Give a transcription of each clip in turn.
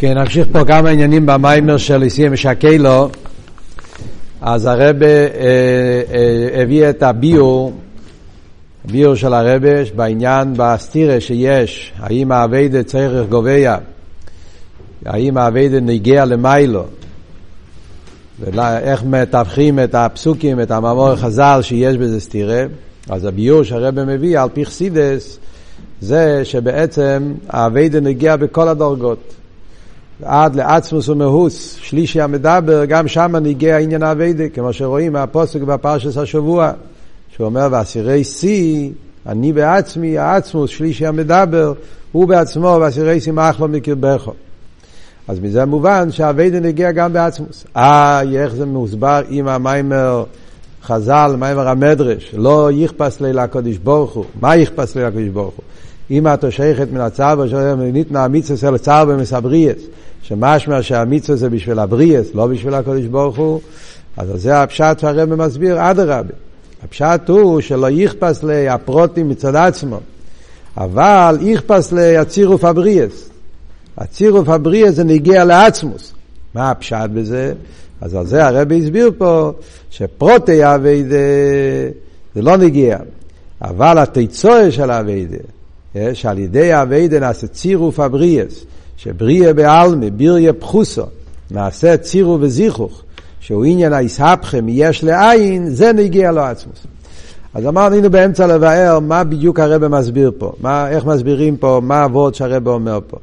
כן, נמשיך פה כמה עניינים במיימר של איסיה משקלו. אז הרבה אה, אה, הביא את הביור, הביור של הרבה בעניין בסטירה שיש, האם האביידה צריך גובע, האם האביידה נגיע למיילו, ואיך מתווכים את הפסוקים, את המאמור החז"ל שיש בזה סטירה. אז הביור שהרבה מביא על פי חסידס זה שבעצם האביידה נגיע בכל הדרגות. עד לעצמוס ומהוס, שלישי המדבר, גם שם נגיע עניין האביידה, כמו שרואים מהפוסק בפרשס השבוע, שהוא אומר, ואסירי שיא, אני בעצמי, העצמוס, שלישי המדבר, הוא בעצמו, ואסירי שיא מאחלו מקרבכו. אז מזה מובן שהאביידה נגיע גם בעצמוס. אה, איך זה מוסבר עם המיימר חז"ל, מיימר המדרש, לא יכפס לי לקודש ברוך הוא. מה יכפס לי לקודש ברוך הוא? אם את שייכת מן הצער, ניתנה המצווה של צער במסבריאס, שמשמע שהמצווה זה בשביל הבריאס, לא בשביל הקודש ברוך הוא, אז זה הפשט שהרבא מסביר, אדרבה. הפשט הוא שלא יכפס לי הפרוטים מצד עצמו, אבל יכפס לי הצירוף הבריאס. הצירוף הבריאס זה נגיע לעצמוס. מה הפשט בזה? אז על זה הרבי הסביר פה שפרוטי אביידה זה לא נגיע, אבל התיצואה של אביידה, אה, שעל ידי אביידה נעשה צירוף הבריאס, שבריה בעלמי, ביריה פחוסו, נעשה צירו וזיכוך, שהוא עניין היסהפכם יש לעין, זה נגיע לו עצמוס. אז אמרנו, היינו באמצע לבאר מה בדיוק הרב מסביר פה, מה, איך מסבירים פה, מה הוורד שהרב אומר פה.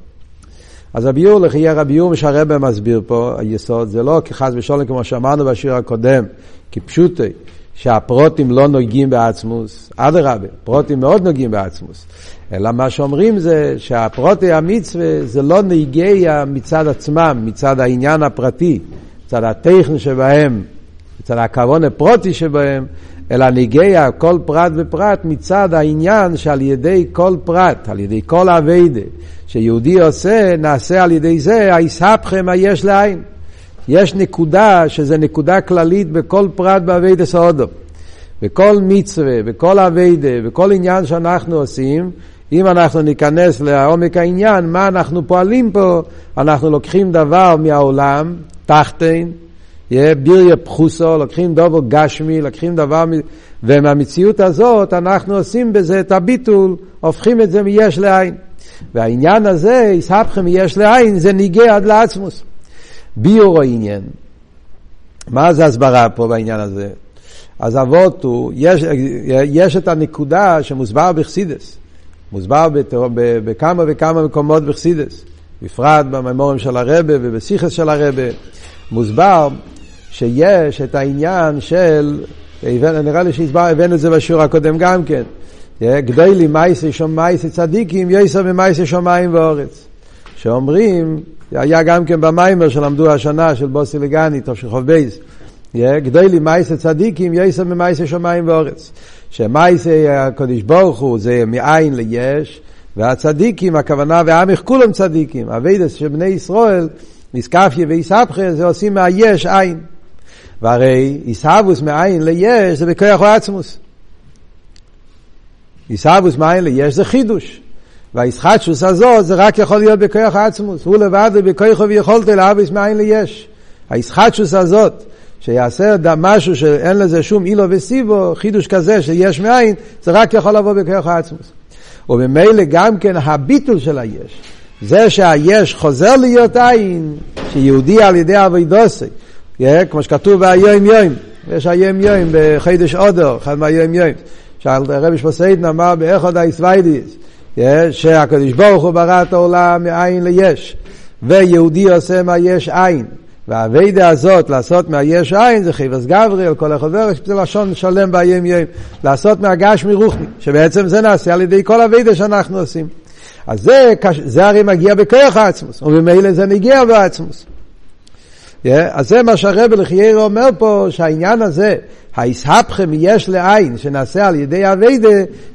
אז הביור לחייר הביור שהרב מסביר פה, היסוד, זה לא כחס ושולם כמו שאמרנו בשיר הקודם, כפשוטי, שהפרוטים לא נוגעים בעצמוס, אדרבה, פרוטים מאוד נוגעים בעצמוס. אלא מה שאומרים זה שהפרוטי המצווה זה לא נגיע מצד עצמם, מצד העניין הפרטי, מצד הטכן שבהם, מצד הכוון הפרוטי שבהם, אלא נגיע כל פרט ופרט מצד העניין שעל ידי כל פרט, על ידי כל אביידה, שיהודי עושה, נעשה על ידי זה, היסהפכם היש לעין. יש נקודה שזה נקודה כללית בכל פרט באביידה סעודו. בכל מצווה, בכל אביידה, בכל עניין שאנחנו עושים, אם אנחנו ניכנס לעומק העניין, מה אנחנו פועלים פה, אנחנו לוקחים דבר מהעולם, תחתן, ביריה פחוסו, לוקחים דבר גשמי, לוקחים דבר, ומהמציאות הזאת אנחנו עושים בזה את הביטול, הופכים את זה מיש לעין. והעניין הזה, יסהפכם מיש לעין, זה ניגע עד לעצמוס. ביור העניין. מה זה הסברה פה בעניין הזה? אז אבות הוא, יש, יש את הנקודה שמוסבר בחסידס. מוסבר בכמה וכמה מקומות בחסידס, בפרט במימורים של הרבה ובסיכס של הרבה, מוסבר שיש את העניין של, נראה לי שהבאנו את זה בשיעור הקודם גם כן, גדלי מייסי שום מייסי צדיקים, יסר ממייסי שמיים ואורץ. שאומרים, היה גם כן במיימר שלמדו השנה של בוסי לגני, טוב של בייס, גדלי מייסי צדיקים, יסר ממייסי שמיים ואורץ. שמייסי הקדוש ברוך הוא זה מאין ליש, והצדיקים, הכוונה ועמך כולם צדיקים. אביידס של בני ישראל, איסקפיה ואיסבכה, זה עושים מהיש עין. והרי איסהבוס מאין ליש זה בכוח העצמוס. איסהבוס מאין ליש זה חידוש. והאיסחטשוס הזאת זה רק יכול להיות בכוח העצמוס. הוא לבד ובכוחו ויכולתו לאביס מאין ליש. האיסחטשוס הזאת, שיעשה משהו שאין לזה שום אילו וסיבו, חידוש כזה שיש מאין, זה רק יכול לבוא בכוח העצמוס. וממילא גם כן הביטול של היש, זה שהיש חוזר להיות עין, שיהודי על ידי אבידוסי, כמו שכתוב ביום יום, יש היום יום בחידש אודר, אחד מהיום יום, שהרבי שמוסיידן אמר באחד היסווידיס, שהקדוש ברוך הוא ברא את העולם מאין ליש, ויהודי עושה מה יש עין. והאביידה הזאת, לעשות מהיש עין, זה חיבס גבריאל, כל החובר, זה לשון שלם ביום יום. לעשות מהגש מרוחני, שבעצם זה נעשה על ידי כל אביידה שאנחנו עושים. אז זה, זה הרי מגיע בכוח העצמוס, וממילא זה מגיע בעצמוס. Yeah, אז זה מה שהרבל לחיירו אומר פה, שהעניין הזה, היסהפכם יש לעין, שנעשה על ידי אביידה,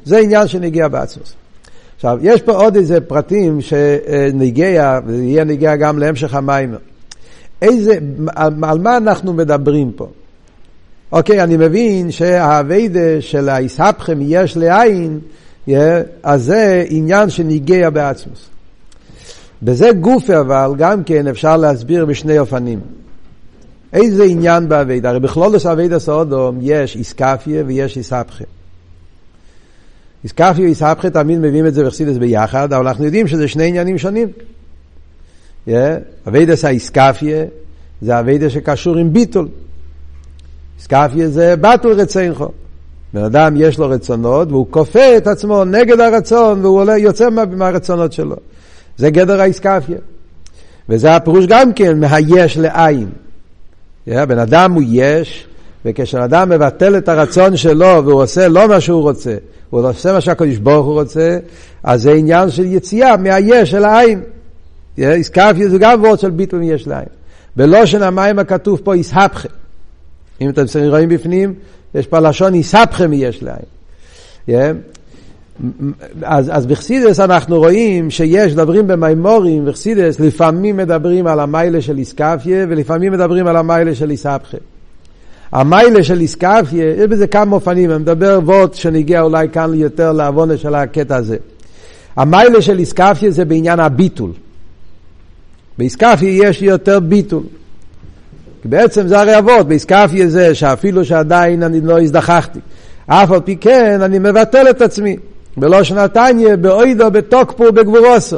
זה עניין שנגיע בעצמוס. עכשיו, יש פה עוד איזה פרטים שנגיע, ויהיה נגיע גם להמשך המים. איזה, על, על מה אנחנו מדברים פה? אוקיי, אני מבין שהאביידה של היסהפכם יש לעין, אז זה עניין שניגע בעצמוס. בזה גוף אבל גם כן אפשר להסביר בשני אופנים. איזה עניין באביידה? הרי בכלולוס אביידה סאודום יש איסקפיה ויש איסהפכה. איסקפיה ואיסהפכה תמיד מביאים את זה בחסידס ביחד, אבל אנחנו יודעים שזה שני עניינים שונים. אביידס האיסקפיה זה אביידה שקשור עם ביטול. איסקפיה זה בטל רצינכו. בן אדם יש לו רצונות והוא כופה את עצמו נגד הרצון והוא עולה, יוצא מה, מהרצונות שלו. זה גדר האיסקפיה. וזה הפירוש גם כן מהיש לעין. בן אדם הוא יש, וכשאדם מבטל את הרצון שלו והוא עושה לא מה שהוא רוצה, הוא עושה מה שהקדוש ברוך הוא רוצה, אז זה עניין של יציאה מהיש של העין. איסקפיה זה גם וורד של ביטול מיש לעין. בלושן המים הכתוב פה איסהפכה. אם אתם רואים בפנים, יש פה לשון איסהפכה מיש לעין. אז, אז בחסידס אנחנו רואים שיש, מדברים במימורים, בחסידס לפעמים מדברים על המיילה של איסקפיה ולפעמים מדברים על המיילה של איסהפכה. המיילה של איסקפיה, יש בזה כמה אופנים, אני מדבר ווט שנגיע אולי כאן יותר לעוונה של הקטע הזה. המיילה של איסקפיה זה בעניין הביטול. באיסקפיה יש יותר ביטול. בעצם זה הרי אבות, באיסקפיה זה שאפילו שעדיין אני לא הזדחכתי, אף על פי כן אני מבטל את עצמי. בלושן התניא, באוידו, בתוקפו, בגבורוסו.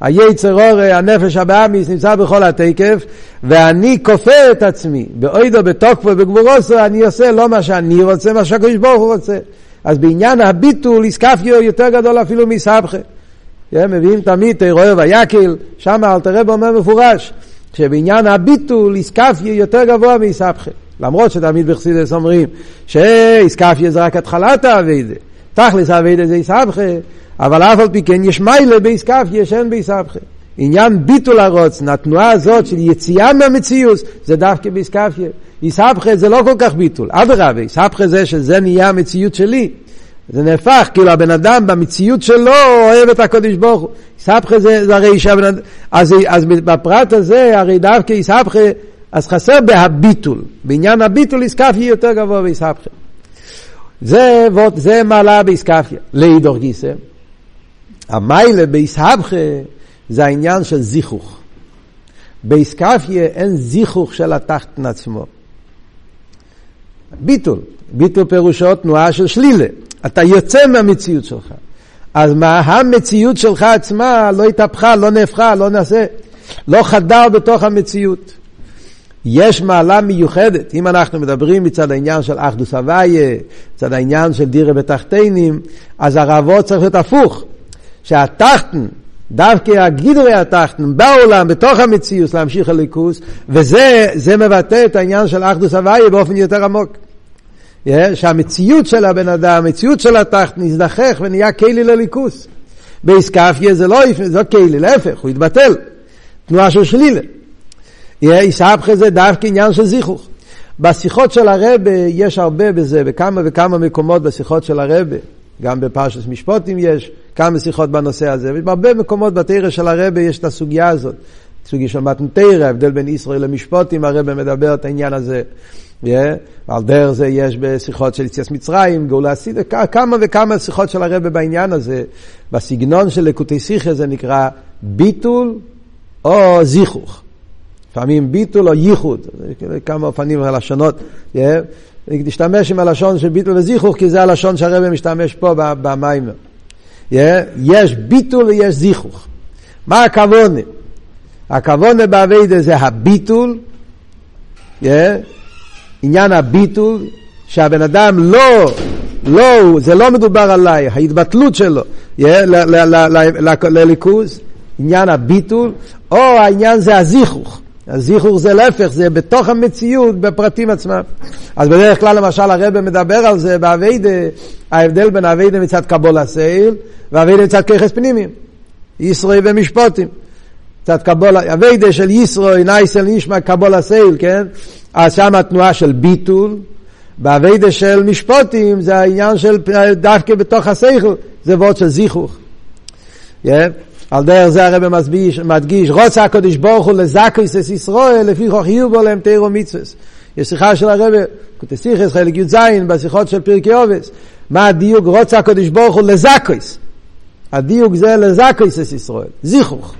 היצר אורי, הנפש הבאמיס, נמצא בכל התקף, ואני כופה את עצמי. באוידו, בתוקפו, בגבורוסו, אני עושה לא מה שאני רוצה, מה שהקדוש ברוך הוא רוצה. אז בעניין הביטול, איסקפיו יותר גדול אפילו מסבכה. מביאים תמיד תירואה ויקל, שם אל תראה אומר מפורש, שבעניין הביטול איסקפיה יותר גבוה מאיסבכה. למרות שתמיד בחסידס אומרים שאיסקפיה זה רק התחלת האביידה, תכלס האביידה זה איסבכה, אבל אף על פי כן יש מיילה באיסקפיה שאין באיסבכה. עניין ביטול הרוצן, התנועה הזאת של יציאה מהמציאות, זה דווקא באיסקפיה. איסבכה זה לא כל כך ביטול, אדרבה, איסבכה זה שזה נהיה המציאות שלי. זה נהפך, כאילו הבן אדם במציאות שלו אוהב את הקודש ברוך הוא. איסבכה זה, זה הרי שהבן אדם, אז, אז בפרט הזה, הרי דווקא איסבכה, אז חסר בהביטול. בעניין הביטול איסקפיה יותר גבוה באיסבכה. זה, זה מעלה באיסקפיה. לאידור גיסא, המיילה באיסבכה זה העניין של זיכוך. באיסקפיה אין זיכוך של התחתן עצמו. ביטול, ביטול פירושו תנועה של שלילה. אתה יוצא מהמציאות שלך. אז מה המציאות שלך עצמה לא התהפכה, לא נהפכה, לא נעשה, לא חדר בתוך המציאות. יש מעלה מיוחדת, אם אנחנו מדברים מצד העניין של אחדוס הוויה, מצד העניין של דירה בתחתינים, אז הרעבות צריך להיות הפוך, שהתחתן, דווקא הגידורי התחתן בעולם, בתוך המציאות, להמשיך הליכוס, וזה מבטא את העניין של אחדוס הוויה באופן יותר עמוק. שהמציאות של הבן אדם, המציאות של התחת נזדחך ונהיה כלי לליכוס. באיסקפיה זה לא, זה לא כלי, להפך, הוא התבטל. תנועה של שלילה. איסהפכה זה דווקא עניין של זיכוך. בשיחות של הרבה יש הרבה בזה, בכמה וכמה מקומות בשיחות של הרבה, גם בפרשת משפוטים יש כמה שיחות בנושא הזה, ובהרבה מקומות בתרא של הרבה יש את הסוגיה הזאת. סוגיה של מתנתרא, ההבדל בין ישראל למשפוטים, הרבה מדבר את העניין הזה. Yeah, ועל דרך זה יש בשיחות של יציאת מצרים, גאולה סידה, כמה וכמה שיחות של הרבה בעניין הזה. בסגנון של לקוטי שיחה זה נקרא ביטול או זיכוך. לפעמים ביטול או ייחוד, כמה אופנים הלשונות. Yeah, נשתמש עם הלשון של ביטול וזיכוך, כי זה הלשון שהרבא משתמש פה במים. Yeah, יש ביטול ויש זיכוך. מה הכוונה? הכוונה באביידה זה הביטול, yeah, עניין הביטול, שהבן אדם לא, לא, זה לא מדובר עליי, ההתבטלות שלו yeah, לליכוז, עניין הביטול, או העניין זה הזיכוך. הזיכוך זה להפך, זה בתוך המציאות, בפרטים עצמם. אז בדרך כלל למשל הרב מדבר על זה באביידה, ההבדל בין אביידה מצד קבול הסייל, ואביידה מצד ככס פנימיים, ישראל ומשפוטים. קצת קבולה, אביידה של ישרוי, נייסל נשמע קבולה סייל, כן? אז שם התנועה של ביטול, באביידה של משפוטים זה העניין של דווקא בתוך השכל, זה וורד של זיכוך. Yeah. על דרך זה הרב מדגיש, מדגיש רוצה הקדוש ברוך הוא לזקויס את ישראל, לפי כוח יהיו בו להם תירו מצווה. יש שיחה של הרב, כותסיכס חלק י"ז בשיחות של פרקי עובס, מה הדיוק רוצה הקדוש ברוך הוא לזקויס. הדיוק זה לזקויס את ישראל, זיכוך.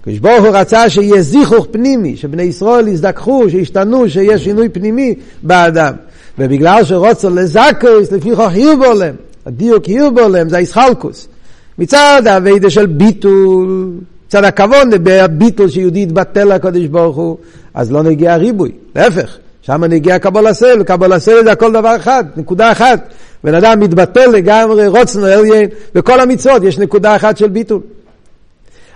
הקדוש ברוך הוא רצה שיהיה זיכוך פנימי, שבני ישראל יזדככו, שישתנו, שיהיה שינוי פנימי באדם. ובגלל שרוצו לזקוס, לפי כוח הירבולם, הדיוק הירבולם זה הישחלקוס. מצד האביידה של ביטול, מצד הכבוד בביטול שיהודי יתבטל לקדוש ברוך הוא, אז לא נגיע ריבוי, להפך. שם נגיע קבול הסל, קבול הסל זה הכל דבר אחד, נקודה אחת. בן אדם מתבטל לגמרי, רוצנו אליין, בכל המצוות יש נקודה אחת של ביטול.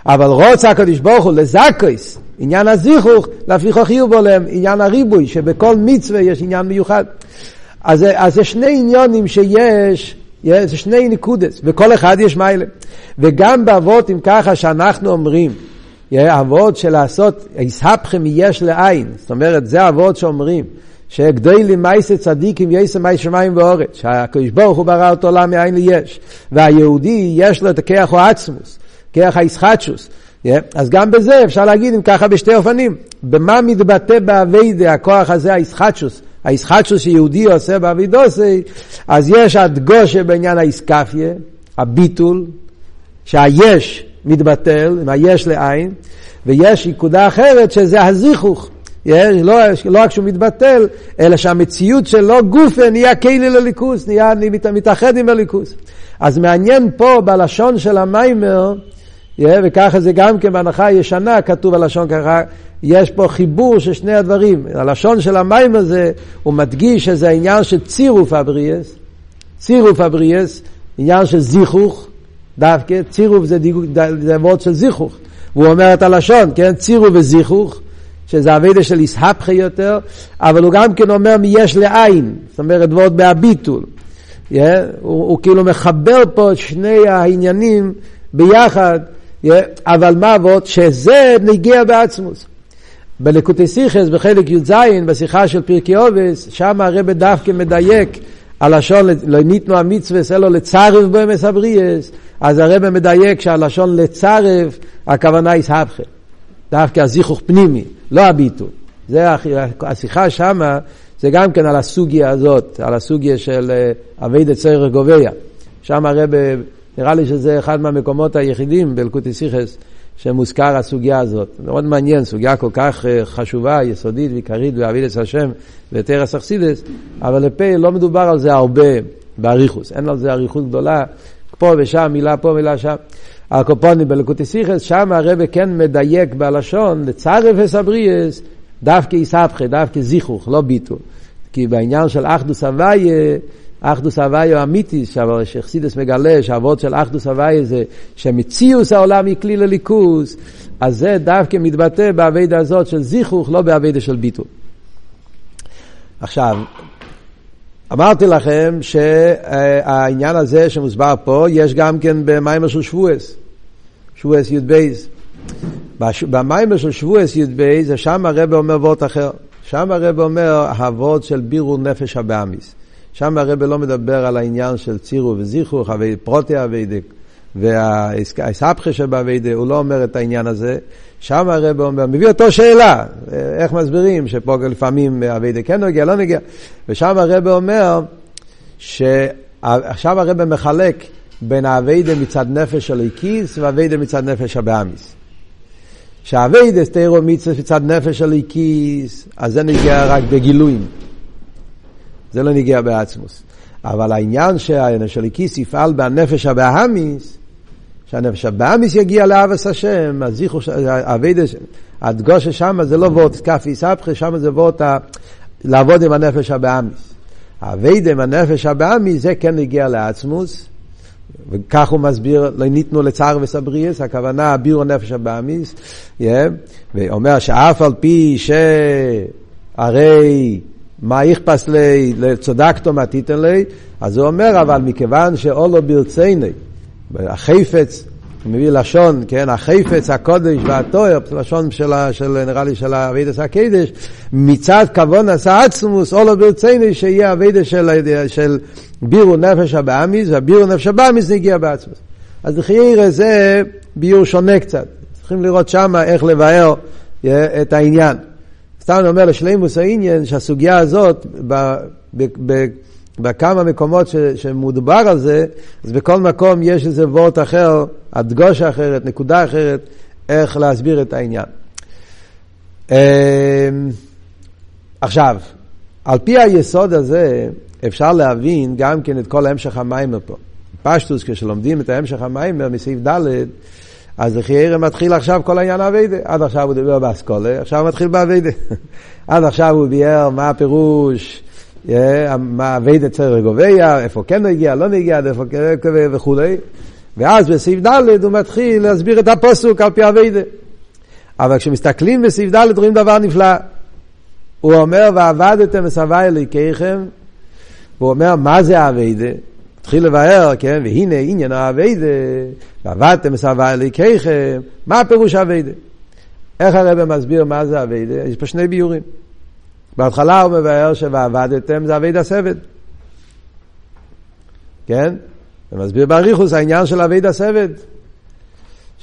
אבל רוצה הקדוש ברוך הוא לזקויס, עניין הזיכוך, להפיכו חיוב בולם, עניין הריבוי, שבכל מצווה יש עניין מיוחד. אז, אז זה שני עניונים שיש, זה שני נקודס, וכל אחד יש מיילה. וגם באבות, אם ככה שאנחנו אומרים, אבות של לעשות, יסהפכם יש לעין, זאת אומרת, זה אבות שאומרים, שגדולים מייסי צדיקים יסם מי שמיים ואורץ, שהקדוש ברוך הוא ברא אותו עולם מאין ליש, והיהודי יש לו את הכיח או עצמוס, כיח הישחטשוס. Yeah, אז גם בזה אפשר להגיד אם ככה בשתי אופנים. במה מתבטא באביידה הכוח הזה, הישחטשוס, הישחטשוס שיהודי עושה באבידוסי, אז יש הדגושה בעניין האיסקפיה, הביטול, שהיש מתבטל, עם היש לעין, ויש נקודה אחרת שזה הזיכוך. יש, לא, לא רק שהוא מתבטל, אלא שהמציאות שלו גופה נהיה כלי לליכוס, נהיה מתאחד עם הליכוס. אז מעניין פה בלשון של המיימר, וככה זה גם כן בהנחה הישנה כתוב הלשון ככה, יש פה חיבור של שני הדברים. הלשון של המים הזה, הוא מדגיש שזה העניין של צירוף הבריאס, צירוף הבריאס, עניין של זיכוך, דווקא, צירוף זה, וורד של זיכוך. והוא אומר את הלשון, כן, צירוף וזיכוך, שזה אבידה של איסהפכה יותר, אבל הוא גם כן אומר מיש לעין, זאת אומרת וורד בהביטול. Yeah, הוא, הוא כאילו מחבר פה את שני העניינים ביחד, yeah, אבל מה וורד? שזה נגיע בעצמוס. בלקוטי סיכס, בחלק י"ז, בשיחה של פרקי עובס, שם הרב דווקא מדייק הלשון לא ניתנו המצווה אלו לצרף בו מסבריאס, אז הרב מדייק שהלשון לצרף, הכוונה היא סבכה. דווקא הזיכוך פנימי, לא הביטול. זה השיחה שמה, זה גם כן על הסוגיה הזאת, על הסוגיה של אבי דה צורך גוביה. שם הרב, נראה לי שזה אחד מהמקומות היחידים באלקוטי סיכס, שמוזכר הסוגיה הזאת. מאוד מעניין, סוגיה כל כך אה, חשובה, יסודית ועיקרית באבידס השם ותרס אכסידס, אבל לפה לא מדובר על זה הרבה באריכוס, אין על זה אריכות גדולה, פה ושם, מילה פה, מילה שם. הקופונים בלקוטי סיכס, שם הרב כן מדייק בלשון, לצרף אסבריאס, דווקא איסבכה, דווקא זיכוך, לא ביטול. כי בעניין של אחדוס הוויה, אחדוס הוויה אמיתי, שחסידס מגלה שהאבות של אחדוס הוויה זה שמציאוס העולם היא כלי לליכוס, אז זה דווקא מתבטא באביידה הזאת של זיכוך, לא באביידה של ביטול. עכשיו, אמרתי לכם שהעניין הזה שמוסבר פה, יש גם כן במיימר של שבועס, שבועס י"ב. במיימר של שבועס י"ב, שם הרב אומר וורט אחר. שם הרב אומר, הוורד של בירור נפש הבאמיס. שם הרב לא מדבר על העניין של צירו וזיכרו, פרוטי אביידק והאסבכה שבאביידה, הוא לא אומר את העניין הזה. שם הרב אומר, מביא אותו שאלה, איך מסבירים שפה לפעמים אביידה כן נוגע, לא נוגע. ושם הרב אומר, שעכשיו הרב מחלק בין האביידה מצד נפש של איקיס והאביידה מצד נפש הבאמיס. שהאביידה סטיירו מצד נפש של איקיס, אז זה נגיע רק בגילויים. זה לא נגיע בעצמוס. אבל העניין שהנפש הליקיס יפעל בנפש הבאמיס, שהנפש הבאמיס יגיע לאבס השם, אז זיכרו, אבידש, הדגושה שם זה לא וורט כפי סבכה, שם זה וורט לעבוד עם הנפש הבאמיס. אבידה עם הנפש הבאמיס, זה כן הגיע לעצמוס, וכך הוא מסביר, לא ניתנו לצער וסבריאס, הכוונה בירו נפש הבאמיס, yeah, ואומר שאף על פי שהרי מה יכפס לי, לצדקתו מה תיתן לי, אז הוא אומר, אבל מכיוון שאולו ברציני, החפץ, הוא מביא לשון, כן, החפץ, הקודש והתואר, לשון של, של נראה לי של אבידס הקדש, מצד כבון עשה עצמוס, אולו ברציני, שיהיה אבידס של, של בירו נפש הבאמיס, והבירו נפש הבאמיס נגיע בעצמוס. אז לחיירה זה ביור שונה קצת. צריכים לראות שמה איך לבאר את העניין. סתם אני אומר לשלימוס העניין שהסוגיה הזאת, ב, ב, ב, בכמה מקומות ש, שמודבר על זה, אז בכל מקום יש איזה וורט אחר, הדגושה אחרת, נקודה אחרת, איך להסביר את העניין. עכשיו, על פי היסוד הזה אפשר להבין גם כן את כל המשך המיימר פה. פשטוס, כשלומדים את המשך המיימר מסעיף ד', אז לחיירם מתחיל עכשיו כל העניין האביידה. עד עכשיו הוא דיבר באסכולה, עכשיו הוא מתחיל באביידה. עד עכשיו הוא ביאר מה הפירוש, מה אביידה צריך גוביה, איפה כן נגיע, לא נגיע, איפה כן וכולי. ואז בסעיף ד' הוא מתחיל להסביר את הפוסוק על פי אביידה. אבל כשמסתכלים בסעיף ד' רואים דבר נפלא. הוא אומר, ועבדתם מסבי אלוהיכיכם, והוא אומר, מה זה האביידה? התחיל לבאר, כן, והנה עניין האביידה, ועבדתם מסבי אלוהיכיכם, מה הפירוש האביידה? איך הרב מסביר מה זה אביידה? יש פה שני ביורים. בהתחלה הוא מבאר שוועבדתם זה אביידה סבד. כן? הוא מסביר באריכוס העניין של אביידה סבד.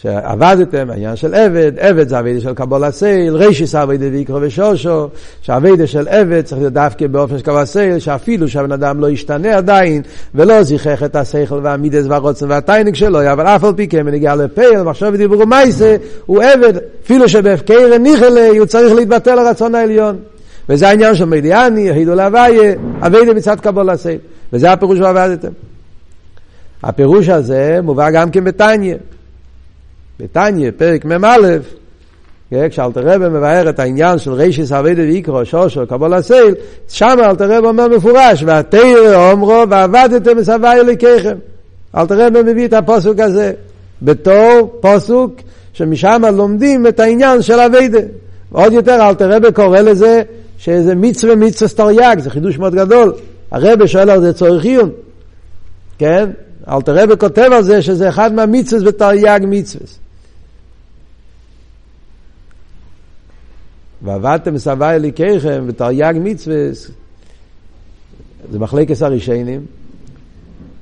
שעבדתם, העניין של עבד, עבד זה אביידה של קבול הסייל, רישיס אביידה ויקרו ושושו, שאביידה של עבד צריך להיות דווקא באופן של קבול הסייל, שאפילו שהבן אדם לא ישתנה עדיין, ולא זיכך את השכל והמידס והרוצן והטיינג שלו, אבל אף על פי כן בנגיע לפייל, מחשב ודיבורו מייסה, הוא עבד, אפילו שבהפקר ניחלה, הוא צריך להתבטל לרצון העליון. וזה העניין של מדיאני, הידו להוויה, אביידה מצד קבול הסייל. וזה הפירוש שעבדתם. הפירוש הזה מובא גם כן בתניא. בתניא, פרק מ"א, כשאלתר רבי מבאר את העניין של רישיס אביידה ויקרו, שושו, קבול הסייל, שם אלתר רבי אומר מפורש, והתרא אומרו ועבדתם מסבי אלוקיכם. אלתר רבי מביא את הפוסוק הזה בתור פוסוק שמשם לומדים את העניין של אביידה. עוד יותר אלתר רבי קורא לזה שזה מצווה מצווה סטריאק, זה חידוש מאוד גדול. הרבי שואל על זה צורך עיון, כן? אלתר רבי כותב על זה שזה אחד מהמצווה בתרי"ג מצווה. ועבדתם סבי אליקיכם בתרי"ג מצווה, זה מחלקת הרישיינים,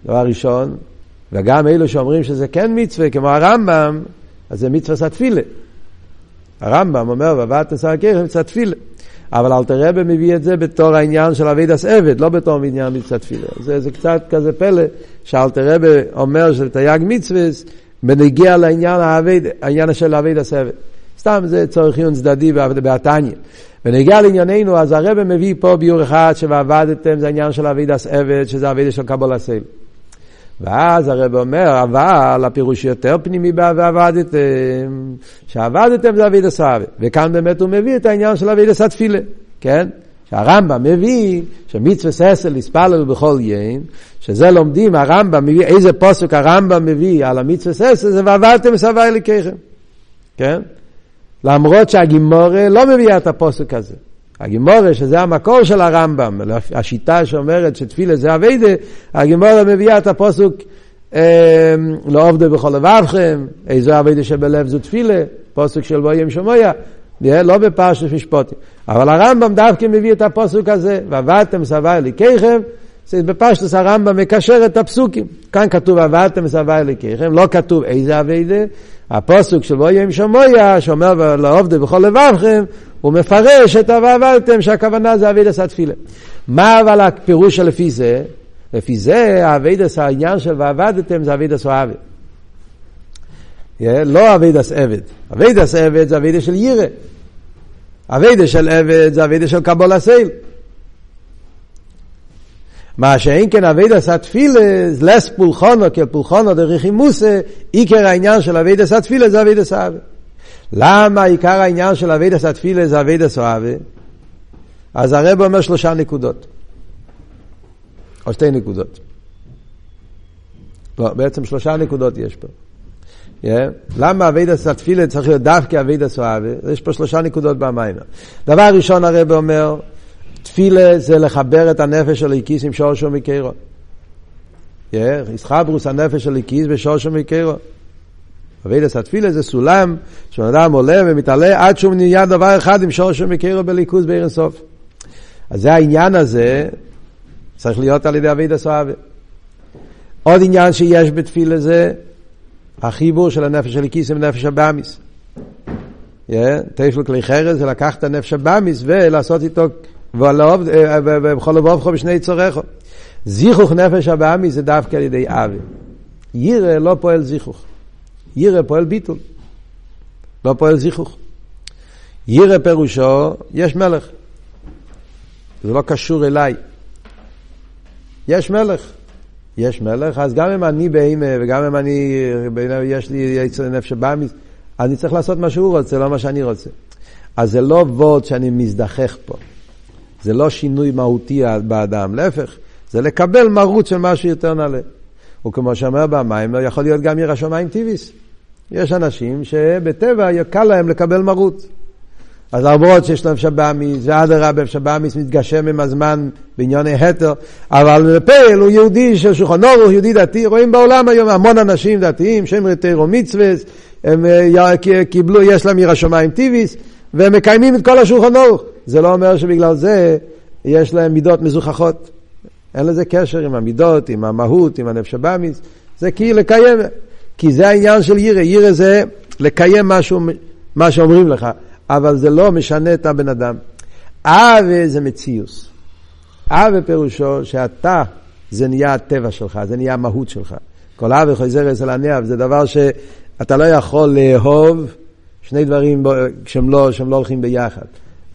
דבר ראשון, וגם אלו שאומרים שזה כן מצווה, כמו הרמב"ם, אז זה מצווה סתפילה. הרמב"ם אומר, ועבדתם סבי אליקיכם מצווה תפילה. אבל אלתר רבי מביא את זה בתור העניין של אבידס עבד, לא בתור עניין מצווה תפילה. זה, זה קצת כזה פלא, שאלתר רבי אומר של תייג מצווה, בנגיע לעניין העבד, העניין של אבידס עבד. סתם זה צורך עיון צדדי בהתניא. ונגיע לענייננו, אז הרב מביא פה ביור אחד שעבדתם, זה העניין של אבידס עבד, שזה אבידס של קבול הסייל. ואז הרב אומר, אבל הפירוש יותר פנימי בעבדתם, שעבדתם זה אבידס עבד. וכאן באמת הוא מביא את העניין של אבידס התפילה, כן? שהרמב"ם מביא שמצווה ססל יספללו בכל יום, שזה לומדים, הרמב"ם מביא, איזה פוסק הרמב"ם מביא על המצווה ססל, זה ועבדתם סבי אליקיכם, כן? למרות שהגימורה לא מביאה את הפוסק הזה. הגימורה, שזה המקור של הרמב"ם, השיטה שאומרת שתפילה זה אביידה, הגימורה מביאה את הפוסק אה, לא עובדו בכל לבבכם, איזו אביידה שבלב זו תפילה, פוסק של בואי עם שמויה, לא בפרשת משפוטים. אבל הרמב"ם דווקא מביא את הפוסק הזה, ועבדתם סבי אליקיכם, בפשטוס הרמב"ם מקשר את הפסוקים. כאן כתוב עבדתם סבי אליקיכם, לא כתוב איזה אביידה, הפוסוק של בואי עם שמויה, שאומר לעובדו בכל לבבכם, הוא מפרש את ועבדתם שהכוונה זה אבידס התפילה. מה אבל הפירוש שלפי זה? לפי זה אבידס העניין של ועבדתם זה אבידס אוהבת. לא אבידס עבד. אבידס עבד זה אבידס של ירא. אבידס של עבד זה אבידס של קבול הסייל. מה שאין כן אבידס התפילה, לס פולחונו כפולחונו דרכימוסה, עיקר העניין של אבידס התפילה זה אבידס אהבה. למה עיקר העניין של אבידס התפילה זה אבידס אוהבה? אז הרב אומר שלושה נקודות. או שתי נקודות. לא, בעצם שלושה נקודות יש פה. Yeah. למה אבידס התפילה צריך להיות דווקא אבידס אוהבה? יש פה שלושה נקודות במים. דבר ראשון הרב אומר, תפילה זה לחבר את הנפש של הליקיס עם שורשו מקרו. ישחברוס הנפש של הליקיס בשורשו מקרו. אבידס התפילה זה סולם שבן אדם עולה ומתעלה עד שהוא נהיה דבר אחד עם שורשו מקרו בליכוז בעיר אינסוף. אז זה העניין הזה צריך להיות על ידי אבידס אוהבה. עוד עניין שיש בתפילה זה החיבור של הנפש של הליקיס עם נפש הבאמיס. תפל כלי חרס זה לקחת את הנפש הבאמיס ולעשות איתו ובכל לבובכו בשני צורךו. זיכוך נפש הבאמי זה דווקא על ידי אבי. ירא לא פועל זיכוך. ירא פועל ביטול. לא פועל זיכוך. ירא פירושו, יש מלך. זה לא קשור אליי. יש מלך. יש מלך, אז גם אם אני בהמה וגם אם אני, יש לי יצר נפש באמיס, אני צריך לעשות מה שהוא רוצה, לא מה שאני רוצה. אז זה לא וורד שאני מזדחך פה. זה לא שינוי מהותי באדם, להפך, זה לקבל מרות של משהו יותר נעלה. וכמו שאומר במים, יכול להיות גם ירא שמיים טיביס. יש אנשים שבטבע קל להם לקבל מרות. אז למרות שיש להם שבאמיס, ואדרבה שבאמיס מתגשם עם הזמן בענייני התר, אבל פייל הוא יהודי של שולחן אור, הוא יהודי דתי, רואים בעולם היום המון אנשים דתיים, שם רטרו מצווה, הם אה, קיבלו, יש להם ירא שמיים טיביס, והם מקיימים את כל השולחן אור. זה לא אומר שבגלל זה יש להם מידות מזוכחות. אין לזה קשר עם המידות, עם המהות, עם הנפש הבאמיס, זה כאילו לקיים, כי זה העניין של ירא, ירא זה לקיים משהו, מה שאומרים לך. אבל זה לא משנה את הבן אדם. אהבה זה מציוס. אהבה פירושו שאתה, זה נהיה הטבע שלך, זה נהיה המהות שלך. כל אהבה חוזר אצל הנאב, זה דבר שאתה לא יכול לאהוב שני דברים שהם לא, שהם לא הולכים ביחד.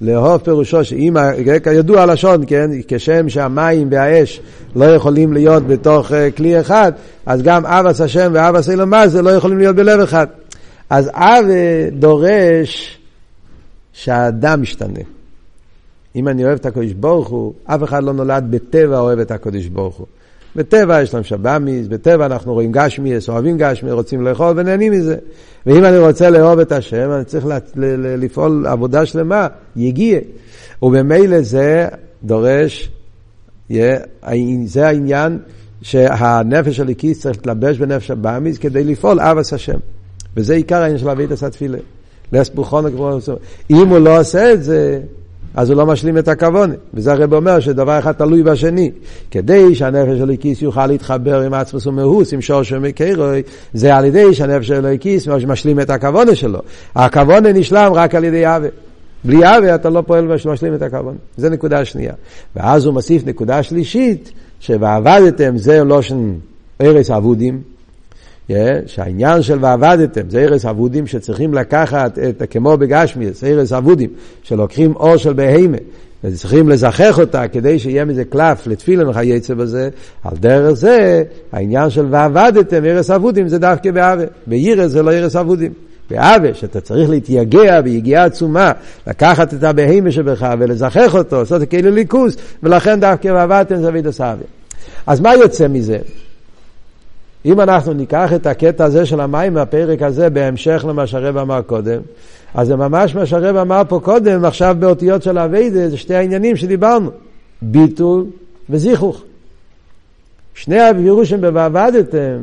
לאהוב פירושו שאם, כידוע הלשון, כן, כשם שהמים והאש לא יכולים להיות בתוך אה, כלי אחד, אז גם אבס השם ואבס זה לא יכולים להיות בלב אחד. אז אבה דורש שהאדם משתנה. אם אני אוהב את הקדוש ברוך הוא, אף אחד לא נולד בטבע אוהב את הקדוש ברוך הוא. בטבע יש להם שבאמיס, בטבע אנחנו רואים גשמיאס, אוהבים גשמיאס, רוצים לאכול ונהנים מזה. ואם אני רוצה לאהוב את השם, אני צריך לפעול עבודה שלמה, יגיע. וממילא זה דורש, זה העניין שהנפש הליקיס צריך להתלבש בנפש הבאמיס כדי לפעול אבס השם. וזה עיקר העניין של אביתס התפילה. לספוכון אם הוא לא עושה את זה, אז הוא לא משלים את הכוון. וזה הרב אומר שדבר אחד תלוי בשני. כדי שהנפש של הליקיס יוכל להתחבר עם עצמוס ומאוס, עם שור של מקרוי, זה על ידי שהנפש של הליקיס משלים את הכוון שלו. הכוון נשלם רק על ידי עוול. בלי עוול אתה לא פועל ומשלים את הכוון. זה נקודה שנייה. ואז הוא מוסיף נקודה שלישית, שעבדתם זה לושן ארץ אבודים. שהעניין של ועבדתם זה ארץ אבודים שצריכים לקחת את, כמו בגשמיאס, ארץ אבודים, שלוקחים אור של בהמה, וצריכים לזכח אותה כדי שיהיה מזה קלף לתפילין וכייצא בזה, על דרך זה העניין של ועבדתם ארץ אבודים זה דווקא בעוה, בעירס זה לא ארץ אבודים. בעוה, שאתה צריך להתייגע ביגיעה עצומה, לקחת את הבהמה שבך ולזכח אותו, לעשות כאילו ליכוס, ולכן דווקא ועבדתם זה אבידס עוה. אז מה יוצא מזה? אם אנחנו ניקח את הקטע הזה של המים מהפרק הזה בהמשך למה שהרב אמר קודם, אז זה ממש מה שהרב אמר פה קודם, עכשיו באותיות של אביידה, זה שתי העניינים שדיברנו, ביטול וזיכוך. שני הפירושים ב"ועבדתם",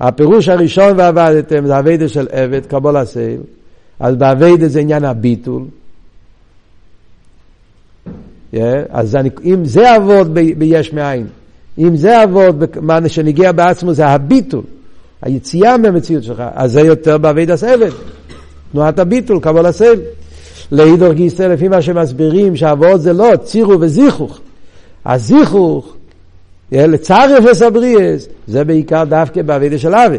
הפירוש הראשון "ועבדתם" זה אביידה של עבד, קבול הסייל, אז באביידה זה עניין הביטול. Yeah, אז אני, אם זה עבוד ביש מאין, אם זה אבות, מה שנגיע בעצמו זה הביטול, היציאה מהמציאות שלך, אז זה יותר בעביד הסבד, תנועת הביטול, קבול הסל. להידור גיסא, לפי מה שמסבירים, שאבות זה לא צירו וזיכוך. הזיכוך, לצרף וסבריאס, זה בעיקר דווקא בעבידה של אבי.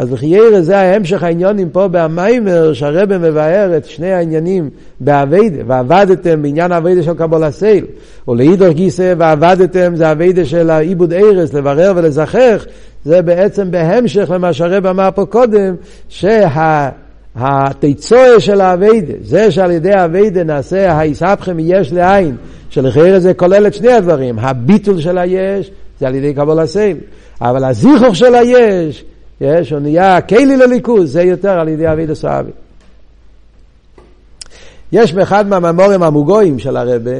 אז בחיירה זה ההמשך העניונים פה במיימר, שהרבא מבאר את שני העניינים באביידה, ועבדתם בעניין האביידה של קבול הסייל, או לאידור גיסא ועבדתם זה האביידה של העיבוד ארס, לברר ולזכך, זה בעצם בהמשך למה שהרבא אמר פה קודם, שה... התיצואה של האביידה, זה שעל ידי האביידה נעשה היסבכם יש לעין, שלחייר זה כולל את שני הדברים, הביטול של היש זה על ידי קבול הסייל, אבל הזיכוך של היש יש, הוא נהיה כלי לליכוז, זה יותר על ידי אבידו סאבי. יש באחד מהממורים המוגויים של הרבה,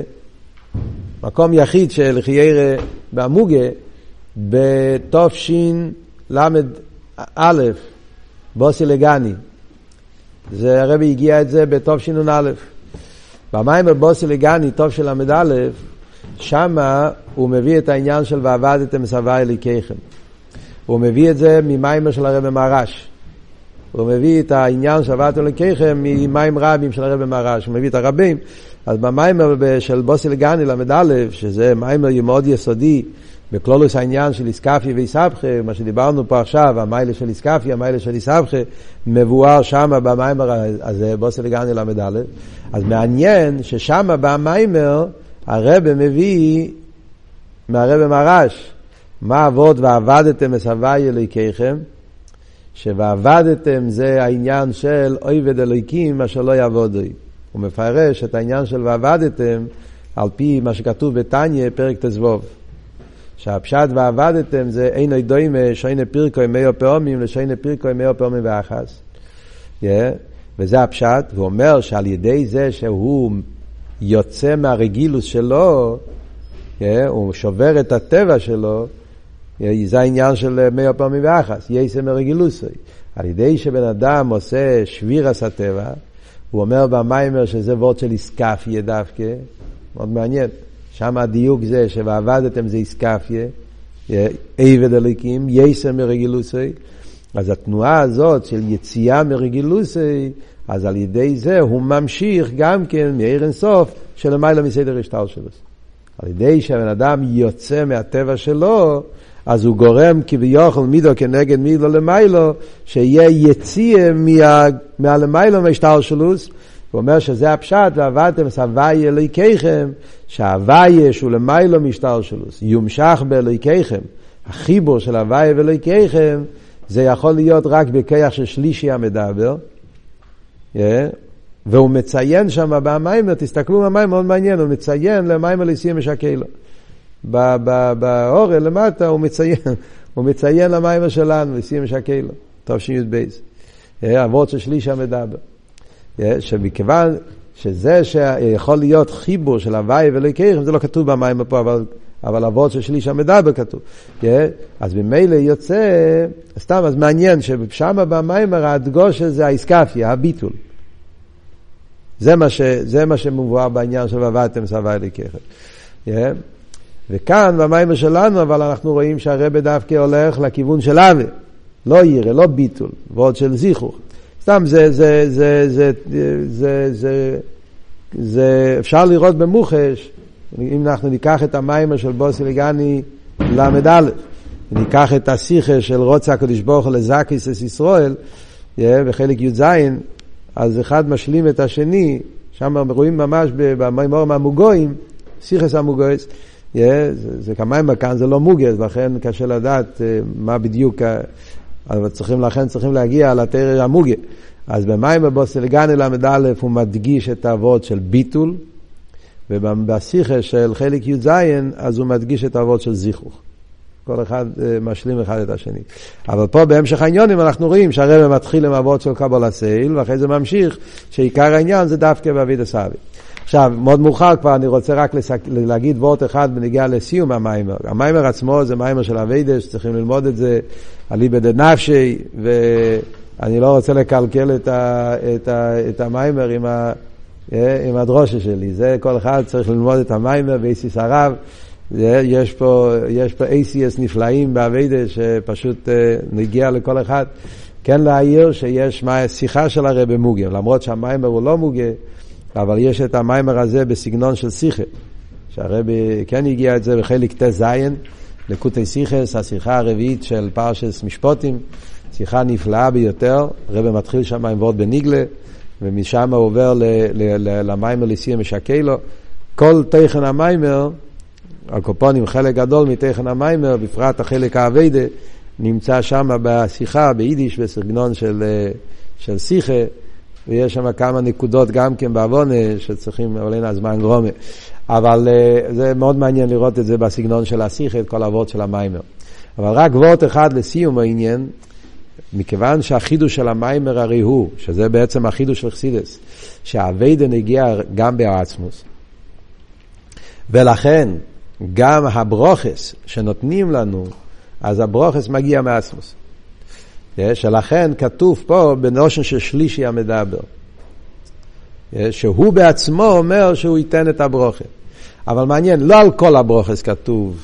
מקום יחיד של חיירה בעמוגה, בתשל"א, בוסי לגני. זה הרבי הגיע את זה בתשנ"א. במים בבוסי לגני, תשל"א, שמה הוא מביא את העניין של ועבדתם סבי אליקיכם. הוא מביא את זה ממיימר של הרב מרש. הוא מביא את העניין של עבדתם אלוקיכם ממים רבים של הרב מרש. הוא מביא את הרבים. אז במיימר של בוסי לגני ל"א, שזה מיימר מאוד יסודי, בכלולוס העניין של איסקפיה ואיסבכה, מה שדיברנו פה עכשיו, המיילה של איסקפיה, המיילה של איסבכה, מבואר שמה במיימר הזה, בוסר לגני ל"א. אז מעניין ששמה במיימר הרבה מביא מהרבה מרש, מה אבות ועבדתם מסבי אלוהיכיכם, שוועבדתם זה העניין של אויבד אלוהיקים אשר לא יעבודוי. הוא מפרש את העניין של ועבדתם על פי מה שכתוב בתניא, פרק ט"ו. שהפשט ועבדתם זה אין דוימה שיינה פירקו עם מאו פעמים לשיינה פירקו עם מאו פעמים ואחס. Yeah, וזה הפשט, והוא אומר שעל ידי זה שהוא יוצא מהרגילוס שלו, yeah, הוא שובר את הטבע שלו, זה העניין של מאו פעמים ואחס, יסם מרגילוסי. על ידי שבן אדם עושה שבירס הטבע, הוא אומר במיימר שזה וורד של איסקפיה דווקא, מאוד מעניין. שם הדיוק זה שוועבדתם זה איסקפיה, עבד הליקים, יסר מרגילוסי. אז התנועה הזאת של יציאה מרגילוסי, אז על ידי זה הוא ממשיך גם כן מאיר אינסוף שלמעלה מסדר השטר שלו. על ידי שהבן אדם יוצא מהטבע שלו, אז הוא גורם כביכול מידו כנגד מידו למיילו, שיהיה יציאה מה, מהלמיילו מהשטר שלוס, הוא אומר שזה הפשט, ועבדתם הוויה אלוהיכיכם, שההוויה שהוא למיילו משטר שלוס, יומשך באלוהיכיכם. החיבור של הוויה ואלוהיכיכם, זה יכול להיות רק בכיח של שלישי המדבר. Yeah. והוא מציין שם במיימר, תסתכלו במיימר, מאוד מעניין, הוא מציין למיימר ליסים משקלו. באורל למטה הוא מציין, הוא מציין למיימר שלנו, ליסים משקלו, טוב שי"ב. אבות של שלישי המדבר. שמכיוון שזה שיכול להיות חיבור של הוואי ולקרם, זה לא כתוב במים פה, אבל, אבל אבות של שליש המדבר כתוב. אז ממילא יוצא, סתם, אז מעניין ששם במיימר הדגוש זה האיסקפיה, הביטול. זה מה, ש, זה מה שמובא בעניין של ועבדתם סבי לקרם. וכאן במיימר שלנו, אבל אנחנו רואים שהרבה דווקא הולך לכיוון של אבי. לא ירא, לא ביטול, ועוד של זיכוך. סתם זה, זה, זה, זה, זה, זה, זה, אפשר לראות במוחש, אם אנחנו ניקח את המיימר של בוסי לגני ל"א, ניקח את השיחה של רוצה הקדוש ברוך הוא לזקיס אס ישראל, בחלק י"ז, אז אחד משלים את השני, שם רואים ממש במימור מהמוגויים, סיכס המוגויס, זה, זה כמיימר כאן זה לא מוגס, לכן קשה לדעת אה, מה בדיוק אבל צריכים, לכן צריכים להגיע לתרא המוגה. אז במים בבוסלגני ל"א הוא מדגיש את האבות של ביטול, ובשיחה של חלק י"ז אז הוא מדגיש את האבות של זיכוך. כל אחד אה, משלים אחד את השני. אבל פה בהמשך העניונים אנחנו רואים שהרבא מתחיל עם אבות של קבלה סייל, ואחרי זה ממשיך שעיקר העניין זה דווקא באביד הסבי. עכשיו, מאוד מאוחר כבר, אני רוצה רק לסק... להגיד וורט אחד בנגיעה לסיום המיימר. המיימר עצמו זה מיימר של אביידש, צריכים ללמוד את זה, אליבא דנפשי, ואני לא רוצה לקלקל את, ה... את, ה... את המיימר עם, ה... אה, עם הדרושה שלי. זה כל אחד צריך ללמוד את המיימר באיסיס הרב. יש פה, יש פה ACS נפלאים באביידש שפשוט אה, נגיע לכל אחד. כן להעיר שיש שיחה של הרבי מוגה, למרות שהמיימר הוא לא מוגה. אבל יש את המיימר הזה בסגנון של שיחה, שהרבי כן הגיע את זה בחלק ט"ז, לקוטי סיכס, השיחה הרביעית של פרשס משפוטים, שיחה נפלאה ביותר, הרבי מתחיל שם עם וורד בניגלה, ומשם הוא עובר למיימר לסיים משקלו. כל תכן המיימר, הקופונים חלק גדול מתכן המיימר, בפרט החלק האביידה, נמצא שם בשיחה ביידיש בסגנון של, של שיחה. ויש שם כמה נקודות גם כן בעוונה שצריכים, אבל אין הזמן גרומה. אבל uh, זה מאוד מעניין לראות את זה בסגנון של השיחה, את כל האבות של המיימר. אבל רק וורט אחד לסיום העניין, מכיוון שהחידוש של המיימר הרי הוא, שזה בעצם החידוש של חסידס, שהאביידן הגיע גם בעצמוס. ולכן גם הברוכס שנותנים לנו, אז הברוכס מגיע מעצמוס. שלכן כתוב פה בנושן של שלישי המדבר. שהוא בעצמו אומר שהוא ייתן את הברוכה. אבל מעניין, לא על כל הברוכס כתוב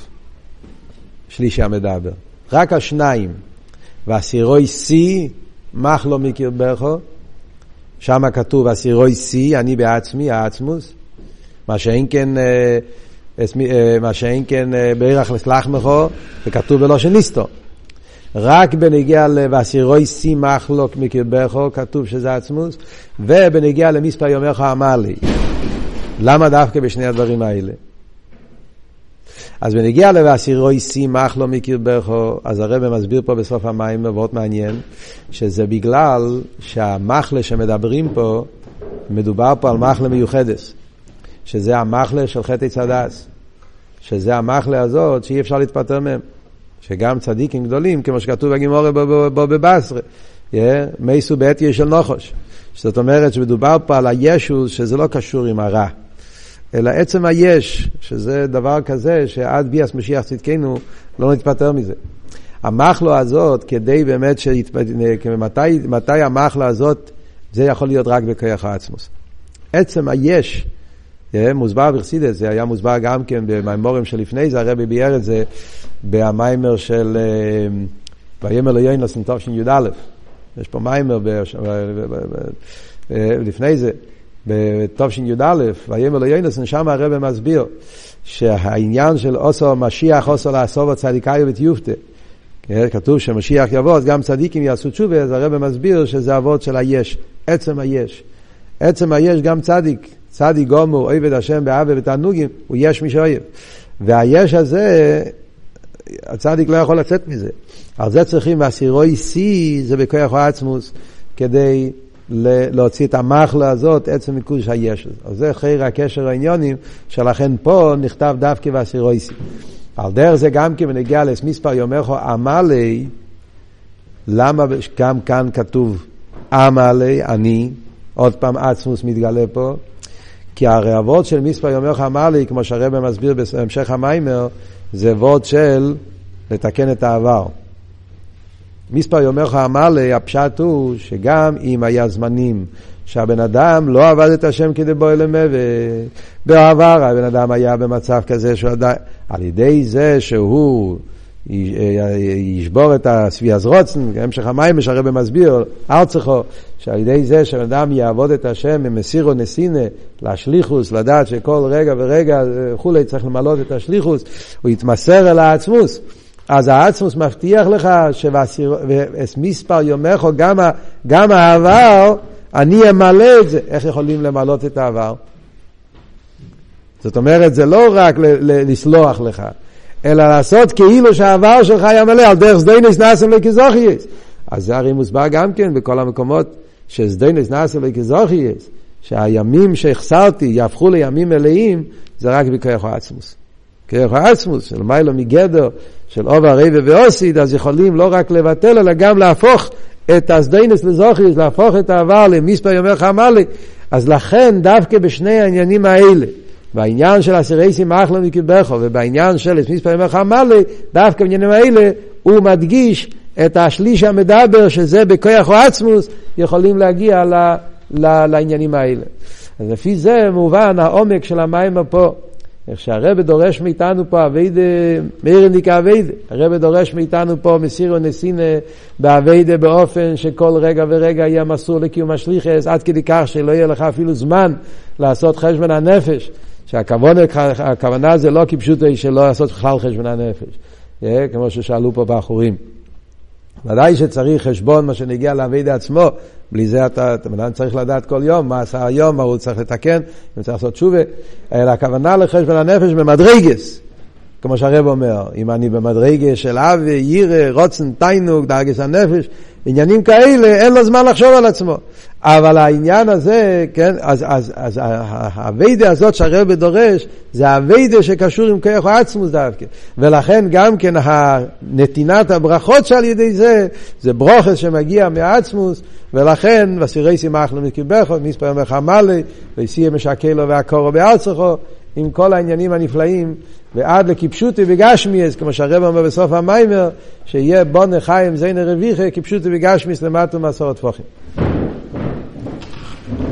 שלישי המדבר, רק השניים. ואסירוי שיא, מח לא מכיר ברכו, שם כתוב אסירוי שיא, אני בעצמי, העצמוס. מה שאין כן, מה שאין כן בערך לסלח זה כתוב בלושן ניסטו. רק בנגיע ל"ואסירוי שיא מחלוק מקרבכו", כתוב שזה עצמוס, ובנגיע למספר יומך אמר לי. למה דווקא בשני הדברים האלה? אז בנגיע ל"ואסירוי שיא מחלו מקרבכו", אז הרב מסביר פה בסוף המים מאוד מעניין, שזה בגלל שהמחלה שמדברים פה, מדובר פה על מחלה מיוחדת, שזה המחלה של חטא צדס, שזה המחלה הזאת שאי אפשר להתפטר מהם. שגם צדיקים גדולים, כמו שכתוב בגימורי בבסרה, מייסו בעתיה של נוחוש. זאת אומרת שמדובר פה על הישוס שזה לא קשור עם הרע, אלא עצם היש, שזה דבר כזה שעד ביאס משיח צדקנו לא נתפטר מזה. המחלו הזאת, כדי באמת, מתי, מתי המחלו הזאת, זה יכול להיות רק בכוח העצמוס. עצם היש, מוסבר בחסידס, זה היה מוסבר גם כן במימורים שלפני זה, הרבי ביאר את זה במיימר של ויאמר ליונס תשי"א. יש פה מיימר לפני זה, בתשי"א, ויאמר ליונס, שם הרבי מסביר שהעניין של אוסו משיח, אוסו לעשור צדיקאי ותיופתא. כתוב שמשיח יבוא, אז גם צדיקים יעשו תשובה, אז הרב מסביר שזה אבות של היש, עצם היש. עצם היש גם צדיק, צדיק גומור, עבד השם באבה ותענוגים, הוא יש מי שאוהב. והיש הזה, הצדיק לא יכול לצאת מזה. על זה צריכים, והסירוי שיא זה בכוח העצמוס, כדי להוציא את המחלה הזאת, עצם מקודש היש. אז זה חייר הקשר העניונים, שלכן פה נכתב דווקא והסירוי שיא. על דרך זה גם כן בנגיע למספר יומך עמלי, למה גם כאן כתוב עמלי, אני, עוד פעם עצמוס מתגלה פה, כי הרי אבות של מספר יומך אמר לי, כמו שהרבא מסביר בהמשך המיימר, זה אבות של לתקן את העבר. מספר יומך אמר לי, הפשט הוא שגם אם היה זמנים שהבן אדם לא עבד את השם כדי בוא אל בעבר הבן אדם היה במצב כזה שהוא עדיין, על ידי זה שהוא ישבור את הסביאז רוצן, המשך המים שהרבא מסביר, ארצחו, שעל ידי זה שאדם יעבוד את השם ממסירו נסינה לשליחוס, לדעת שכל רגע ורגע וכולי צריך למלות את השליחוס, הוא יתמסר אל העצמוס. אז העצמוס מבטיח לך שמספר יומך, גם, גם העבר, אני אמלא את זה. איך יכולים למלות את העבר? זאת אומרת, זה לא רק לסלוח לך. אלא לעשות כאילו שהעבר שלך היה מלא, על דרך סדיינס נאסם לכזוכייס. אז זה הרי מוסבר גם כן בכל המקומות שסדיינס נאסם לכזוכייס, שהימים שהחסרתי יהפכו לימים מלאים, זה רק בכוח העצמוס. כוח העצמוס, של מיילו מגדר, של עובר רבי ואוסיד, אז יכולים לא רק לבטל, אלא גם להפוך את הסדיינס לזוכייס, להפוך את העבר למספר ימי חמאלי. אז לכן, דווקא בשני העניינים האלה, בעניין של אסירי שימח לו מקיבכו, ובעניין של מספר ימי חמאלי, דווקא בעניינים האלה, הוא מדגיש את השליש המדבר, שזה בכוח או עצמוס, יכולים להגיע ל, ל, לעניינים האלה. אז לפי זה מובן העומק של המים פה. איך שהרבא דורש מאיתנו פה אביידה, מאירניקה אביידה. הרבא דורש מאיתנו פה מסירו נסינה באביידה באופן שכל רגע ורגע יהיה מסור לקיום השליחס, עד כדי כך שלא יהיה לך אפילו זמן לעשות חשבון הנפש. שהכוונה זה לא כפשוטו שלא לעשות בכלל חשבון הנפש, אה, כמו ששאלו פה באחורים. ודאי שצריך חשבון, מה שנגיע לאבידה עצמו, בלי זה אתה, אתה אדם צריך לדעת כל יום מה עשה היום, מה הוא צריך לתקן, אם צריך לעשות תשובה, אלא הכוונה לחשבון הנפש במדרגס, כמו שהרב אומר, אם אני במדרגה של אבי, ירא, רוצן, תיינוג, דרגס הנפש, עניינים כאלה, אין לו זמן לחשוב על עצמו. אבל העניין הזה, כן, אז, אז, אז הווידה הזאת שהרב דורש, זה הווידה שקשור עם כוח העצמוס דווקא. ולכן גם כן נתינת הברכות שעל ידי זה, זה ברוכס שמגיע מעצמוס, ולכן וסירי שימח לו מקיבכו, מספר ימי חמלי, ויסי משקה לו והקורו בארצכו, עם כל העניינים הנפלאים, ועד לקיפשוטי וגשמיאס, כמו שהרב אומר בסוף המיימר, שיהיה בונה חיים זיינה רוויחה, קיפשוטי וגשמיאס למטה מסורת פוחים.